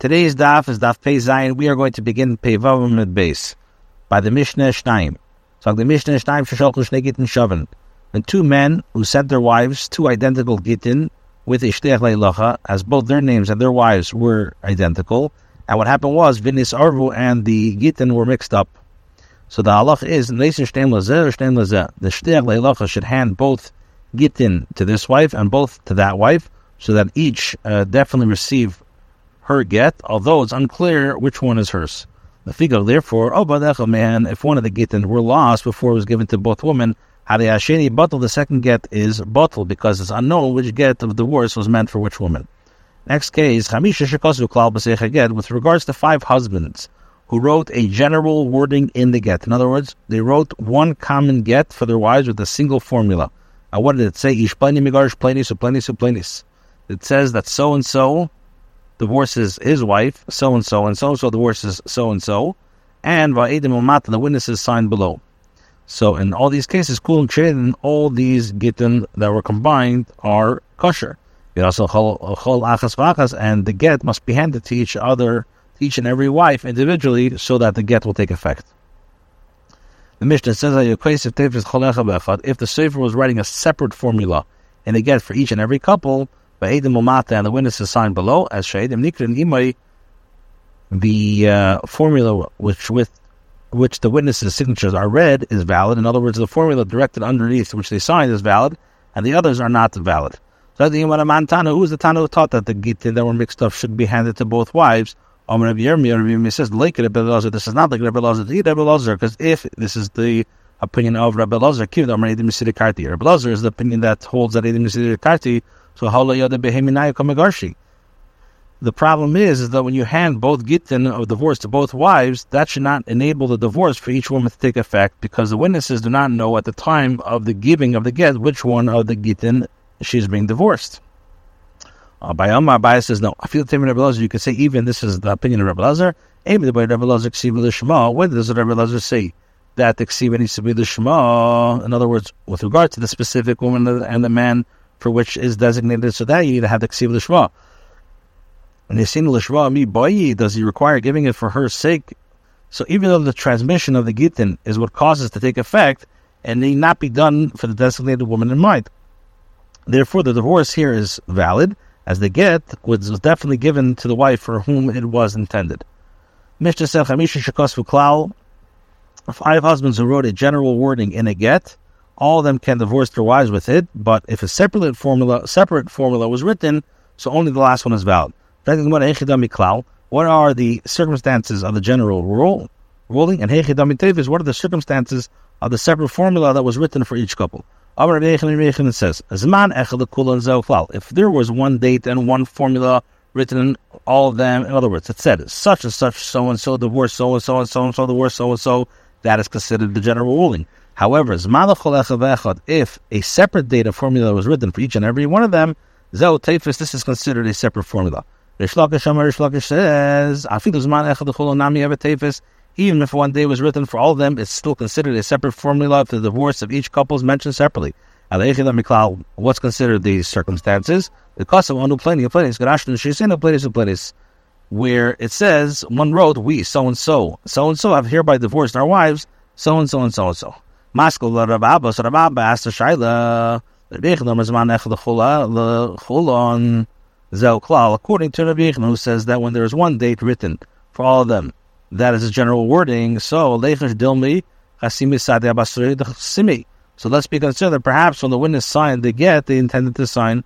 Today's daf is daf Pei Zayin. We are going to begin Pei Vavim at base by the Mishnah Shnaim. So the Mishnah Shnaim Shesholchu Shnei Gittin Shavan. And two men who sent their wives two identical Gittin with Ishteach Leilacha, as both their names and their wives were identical. And what happened was Vinis Arvu and the Gittin were mixed up. So the halach is Shneim Shneim. The Ishteach Leilacha should hand both Gittin to this wife and both to that wife, so that each uh, definitely receive her get, although it's unclear which one is hers. The figure, therefore, oh, man, if one of the gittin were lost before it was given to both women, Hariyasheni bottle, the second get is bottle because it's unknown which get of divorce was meant for which woman. Next case, Hamisha Shekasu Klal get with regards to five husbands who wrote a general wording in the get. In other words, they wrote one common get for their wives with a single formula. Now, what did it say? Ish pleni migarish plenis plenis plenis. It says that so and so divorces his wife, so and so, and so and so divorces so and so, and Va'idim Umata, the witnesses signed below. So in all these cases, Kul and all these gittin that were combined are kosher. And the get must be handed to each other, each and every wife individually, so that the get will take effect. The Mishnah says that if the Sefer was writing a separate formula and a get for each and every couple, Ba'edim Umata and the witnesses signed below as Shahidim Nikrin Imai, the uh, formula which with which the witnesses' signatures are read is valid. In other words, the formula directed underneath which they signed is valid, and the others are not valid. So the Tana, who is the Tana who taught that the Gittin that were mixed up should be handed to both wives? Omer Rabbi Yirmiyah, says, like Rabbi Lazar, this is not like Rabbi Lazar, Rabbi Lazar, because if this is the opinion of Rabbi Lazar, Rabbi Lazar is the opinion that holds that Edim Karti, so The problem is, is that when you hand both gittin of divorce to both wives, that should not enable the divorce for each woman to take effect because the witnesses do not know at the time of the giving of the get which one of the gittin she's being divorced. Uh, by Omar Abai says no. I feel the Rebbe Lazar. You can say even this is the opinion of Rebbe Lazar. Maybe the way Rebbe Lazar the Shema. When does Rebbe Lazar say that the ksiva needs to be the Shema? In other words, with regard to the specific woman and the man for which is designated. So that you need to have the ksiv l'shma. And yasin l'shma mi boyi, does he require giving it for her sake? So even though the transmission of the gittin is what causes to take effect, and need not be done for the designated woman in mind. Therefore, the divorce here is valid, as the get was definitely given to the wife for whom it was intended. Mishnah said, Five husbands who wrote a general wording in a get, all of them can divorce their wives with it, but if a separate formula separate formula was written, so only the last one is valid. What are the circumstances of the general rule ruling? And is what are the circumstances of the separate formula that was written for each couple? It says, If there was one date and one formula written in all of them, in other words, it said such and such, so and so divorce, so and so and so and so divorce, so and so, that is considered the general ruling. However, if a separate data formula was written for each and every one of them, this is considered a separate formula. Rish Lakish says, even if one day was written for all of them, it's still considered a separate formula if the divorce of each couple is mentioned separately. What's considered the circumstances? The cost of plenty of plenty, where it says one wrote, we so and so, so and so have hereby divorced our wives, so and so and so and so. Maskul Rav Abba, so Rav Abba asked the Shaila, according to Rabbi Yechon, who says that when there is one date written for all of them, that is a general wording. So. So let's be concerned that perhaps when the witness signed the get, they intended to sign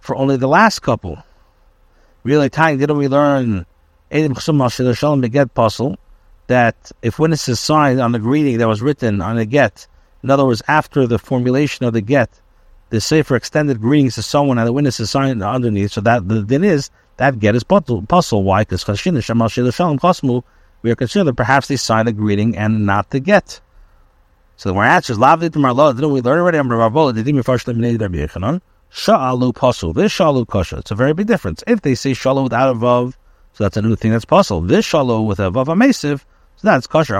for only the last couple. Really, time didn't we learn Edim Chsum Shalom Beget Pasul? that if witnesses signed on the greeting that was written on a get, in other words, after the formulation of the get, the sefer extended greetings to someone and the witness is signed underneath, so that the din is that get is pasul. Why? Because we are concerned that perhaps they signed the greeting and not the get. So the more answers, Lavdi to Marlo, didn't we learn already? Sha'alu pasul. This shalu kosher. It's a very big difference. If they say shalu without a vav, so that's a new thing that's possible. This shalu with a vav amesiv, so that's kosher.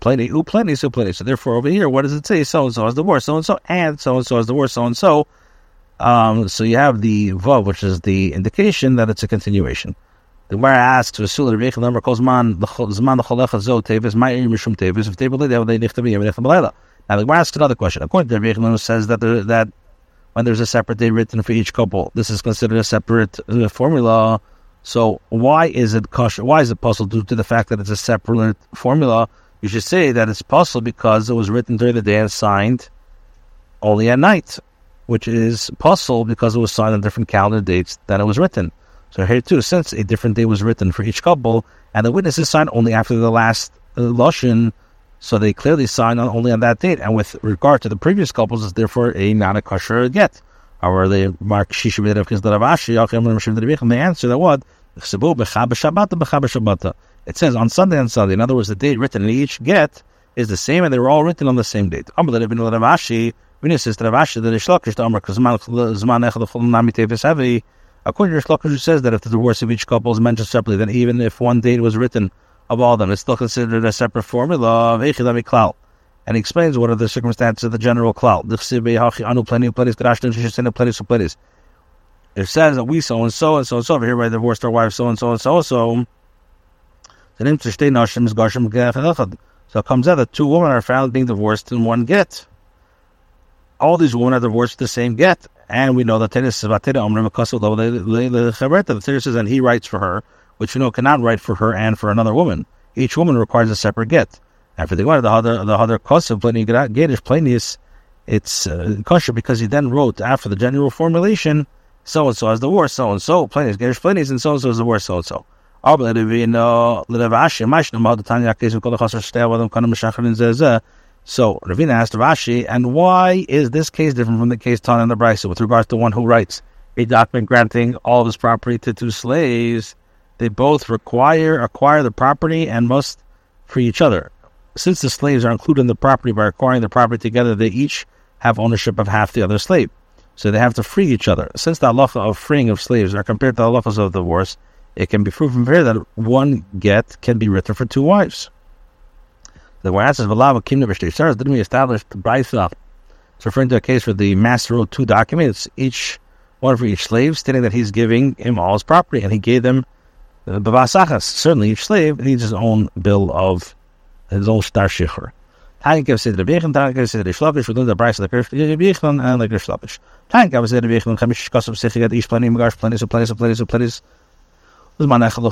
plenty, plenty, so plenty. So therefore, over here, what does it say? So and so is the word, so and so, and so and so is the word, so and so. Um, so you have the vav, which is the indication that it's a continuation. The Gemara asks, "Rasul Rebbeinu number calls man the zman the cholecha zo tevis my mishum tevis if believe they they nichtavi yom nichtav Now the Gemara asks another question. According to Rebbeinu, says that there, that when there's a separate day written for each couple, this is considered a separate uh, formula. So why is it kosher? Why is it possible due to the fact that it's a separate formula? You should say that it's possible because it was written during the day and signed only at night, which is possible because it was signed on different calendar dates than it was written. So here too, since a different day was written for each couple, and the witnesses signed only after the last uh, lashon, so they clearly signed on, only on that date. And with regard to the previous couples, it's therefore a not a kosher get. Or they mark shisha of the answer that what it says on Sunday and Sunday. In other words, the date written in each get is the same, and they were all written on the same date. According to Shlokish, who says that if the divorce of each couple is mentioned separately, then even if one date was written of all of them, it's still considered a separate formula of And explains what are the circumstances of the general klal. It says that we so and so and so and so over here by divorced our wife so and so and so and so. So it comes out that two women are found being divorced in one get all these women are divorced the same get. And we know that Teres the Teres says, and he writes for her, which you know cannot write for her and for another woman. Each woman requires a separate get. For the one, the other, the other kosev, pleni gedish, plenius, it's uh, kosher because he then wrote after the general formulation, so and so has divorce, so and so, plenius, gedish, plenius, and so and so is divorce, so and so. So Ravina asked Rashi, and why is this case different from the case Tan and the Brisa with regards to one who writes a document granting all of his property to two slaves? They both require acquire the property and must free each other. Since the slaves are included in the property by acquiring the property together, they each have ownership of half the other slave. So they have to free each other. Since the halacha of freeing of slaves are compared to the halachas of divorce, it can be proven here that one get can be written for two wives. The whereas is Valava Kimna B'Shtei didn't we established Brisa? It's referring to a case where the master wrote two documents, each one for each slave, stating that he's giving him all his property, and he gave them uh, the Bavasachas. Certainly, each slave needs his own bill of his own star shicher. Tank said the Bechon, Tank said the Shlavish, uh, we're doing the Brisa, the Bechon, and the Shlavish. Tank said the Bechon, Chamish Kosov Sichigat, each plenty, Magash, plenty, so plenty, so plenty, so plenty. One Brisa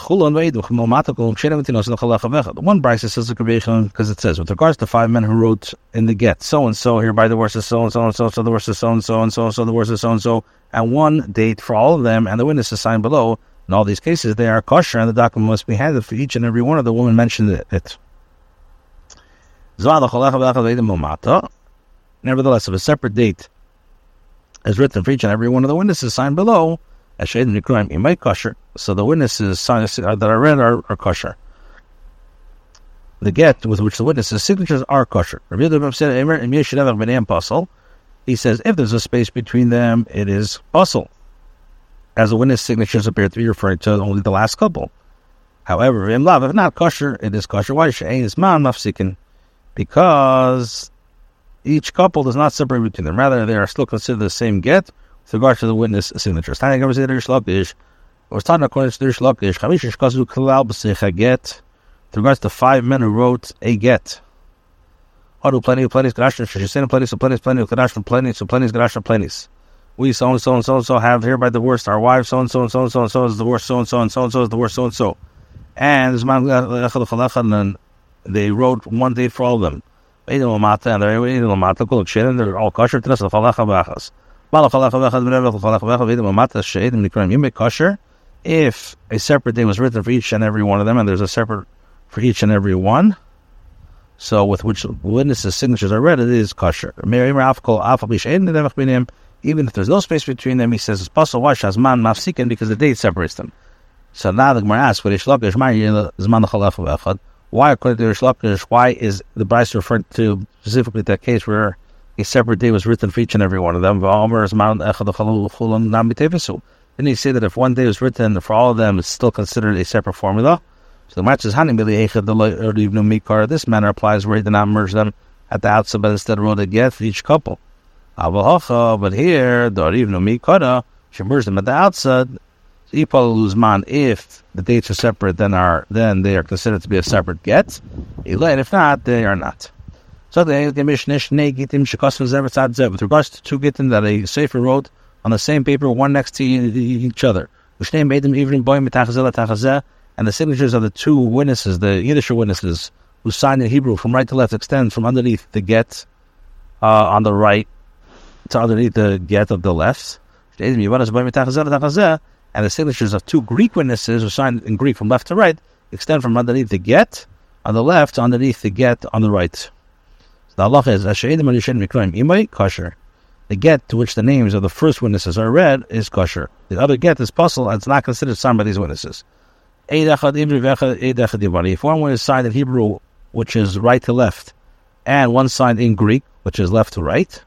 says because it says with regards to five men who wrote in the get so and so hereby the worst is so and so and so so the worst is so and so and so so the worst is so and so and one date for all of them and the witness is signed below. In all these cases, they are kosher and the document must be handed for each and every one of the women mentioned it. Nevertheless, if a separate date is written for each and every one of the witnesses signed below. So the witnesses signed, uh, that are read are, are kosher. The get with which the witnesses' signatures are kosher. He says if there's a space between them, it is pasul. As the witness signatures appear to be referring to only the last couple. However, if not kosher, it is kosher. Why is man mafsikin? Because each couple does not separate between them. Rather, they are still considered the same get, with regard to the witness signatures. Tanya Gemara said Rish Lakish, was taught according to Rish Lakish, Chamishish Kazu Kalal B'Sich get, with regards to five men who wrote a get. Hadu plenty plenty Grashna, Shishin plenty, so plenty, plenty, Grashna plenty, so plenty, Grashna plenty. We so and so and so and so have hereby divorced our wives, so and so and so and so and so is divorced, so and so and so and so is divorced, so and so. And and they wrote one date for all of them. And they're all kosher to us. If a separate day was written for each and every one of them, and there's a separate for each and every one, so with which witnesses' signatures are read, it is kosher. Even if there's no space between them, he says it's possible. Why shazman mafsikin because the date separates them. So now the Gemara asks, "What ishlokish Why, according to Ishlokish, why is the Brisa referred to specifically that case where a separate day was written for each and every one of them. Then he say that if one day was written for all of them, it's still considered a separate formula. So the match is Mikar. This manner applies where he did not merge them at the outset, but instead wrote a get for each couple. But here, the Mikara, she merged them at the outset. Luzman, if the dates are separate, then are then they are considered to be a separate get. And if not, they are not. So the with regards to two gittin that a sefer wrote on the same paper, one next to each other. And the signatures of the two witnesses, the Yiddish witnesses, who signed in Hebrew from right to left, extend from underneath the get uh, on the right to underneath the get of the left. And the signatures of two Greek witnesses who signed in Greek from left to right extend from underneath the get on the left to underneath the get on the right. So the Allah is Imay kosher. The get to which the names of the first witnesses are read is kosher. The other get is pasul and it's not considered signed by these witnesses. If one is signed in Hebrew, which is right to left, and one signed in Greek, which is left to right,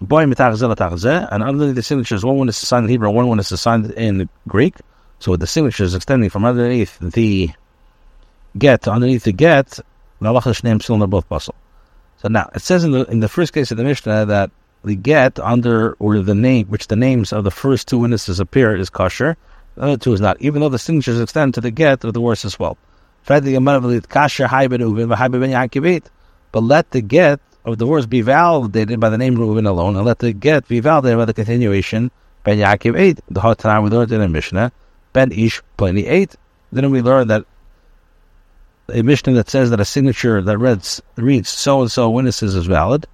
and underneath the signatures, one one is signed in Hebrew, one one is signed in Greek. So with the signatures extending from underneath the get underneath the get, the halacha name still in both pasul. So now it says in the in the first case of the Mishnah that the get under or the name which the names of the first two witnesses appear is kosher. The other two is not, even though the signatures extend to the get of the worse as well. But let the get of the words be validated by the name Reuven alone, and let the get be validated by the continuation Ben Yaakov 8. The whole time we learned in a Mishnah, Ben Ish plenty 8. Then we learned that a Mishnah that says that a signature that reads, reads so and so witnesses is valid.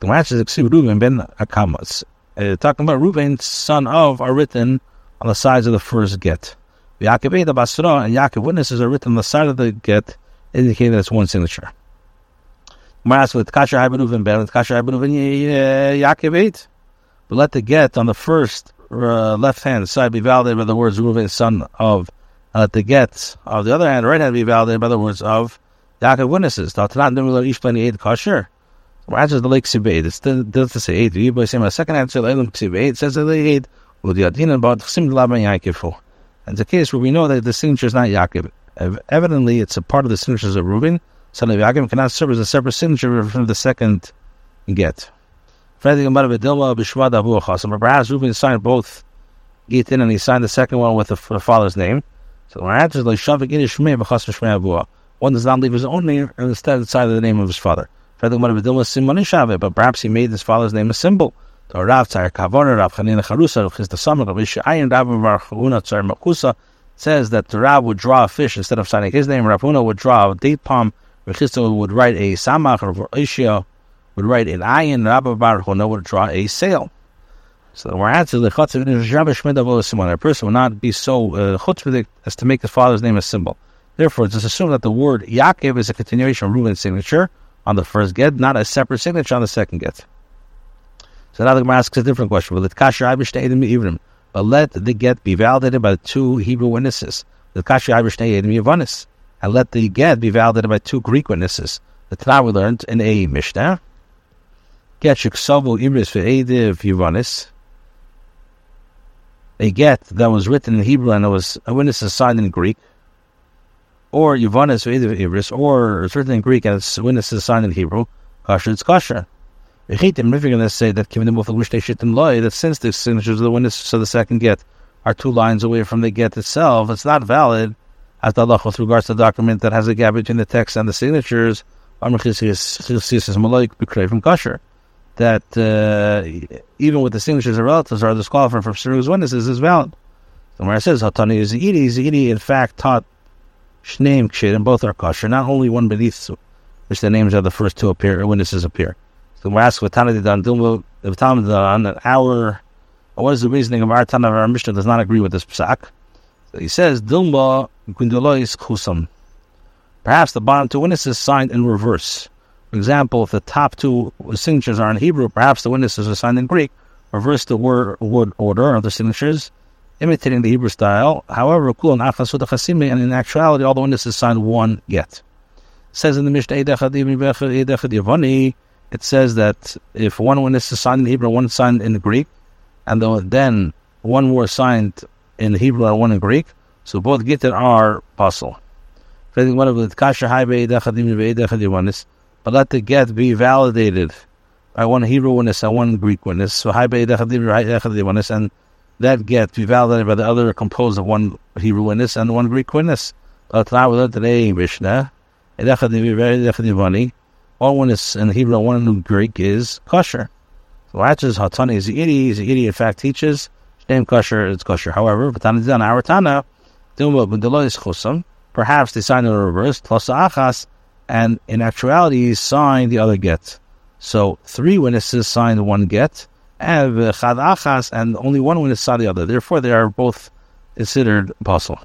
The match is Reuven ben Akamas. Uh, talking about Reuven, son of, are written on the sides of the first get. Yaakov 8, the Basra, and Yaakov witnesses are written on the side of the get, indicating that it's one signature. Maras with Kasher Habenuv Ben, with Kasher Habenuv Yaakov 8. But let the get on the first uh, left hand side be validated by the words Reuven, son of. And let the get of the other hand, right hand, be validated by the words of Yaakov witnesses. Taltanat Nimula Ish Pleni 8 Kasher. So answers the lake Sibait. It's the does say eight. You by saying my second answer, the Elam Sibait says that they eight with the Adin about Sim Laban Yaakov. And it's a case where we know that the signature is not Yaakov. Evidently, it's a part of the signatures of Reuben of Yaakov, cannot serve as a separate signature from the second get. So perhaps Reuben signed both Gitin and he signed the second one with the, the father's name. So the answer is like One does not leave his own name and instead sign the name of his father. But perhaps he made his father's name a symbol. Rav Tzar Kavon, Rav Chanina Charusa, Rav Chisda Samar, Rav Ishayin, Rav Marchuna Tzar Makusa says that the Rav would draw a fish instead of signing his name. Rav Huna would draw a date palm Rechisto would write a samach, or Ishia would write an ayin, Rabbi Baruch would draw a sail. So the word answer the chutz A person will not be so uh, as to make his father's name a symbol. Therefore, just assume that the word Yaakov is a continuation of Reuben's signature on the first get, not a separate signature on the second get. So now the Gemara asks a different question. Will it kasher even? But let the get be validated by the two Hebrew witnesses. The kasher Yavanis and let the get be validated by two Greek witnesses. The Tanakh we learned in a Mishnah. Get shiksavu ibris ve'ediv yuvanis. A get that was written in Hebrew and it was a witness signed in Greek, or yuvanis ve'ediv ibris, or it's written in Greek and it's witnesses signed in Hebrew. Kasher, it's kasher. If you're going to say that that since the signatures of the witnesses of the second get are two lines away from the get itself, it's not valid as the with regards to the document that has a gap between the text and the signatures, from kosher. That uh, even with the signatures of relatives are disqualified from serving as witnesses is valid. Where it says Hatani is Zidi, Zidi in fact taught Shneim Kshid, and both are kosher, not only one beneath which the names of the first two appear, witnesses appear. So we're asked done, Dilma, if Tana done, our, what is the reasoning of our Tana of our Mishnah does not agree with this psak? He says, Dilma Gundolois Chusam. Perhaps the bottom two witnesses signed in reverse. For example, if the top two signatures are in Hebrew, perhaps the witnesses are signed in Greek. Reverse the word, word order of the signatures, imitating the Hebrew style. However, and in actuality, all the witnesses signed one get. It says in the Mishnah, it says that if one witness is signed in Hebrew, one signed in Greek, and then one more signed in the Hebrew and one in Greek, so both gittin are possible. But let the get be validated by one Hebrew witness and one Greek witness. So High Bay Dechadim Hidewitness and that get be validated by the other composed of one Hebrew witness and one Greek witness. One witness in Hebrew, one in Greek is kosher. So Hatches Hatani is the idiot, is the idiot in fact teaches, name kosher, it's kosher. However, Batana our Tana, perhaps they signed in the reverse, plus achas, and in actuality, he signed the other get. So three witnesses signed one get, and chad achas, and only one witness signed the other. Therefore, they are both considered apostle.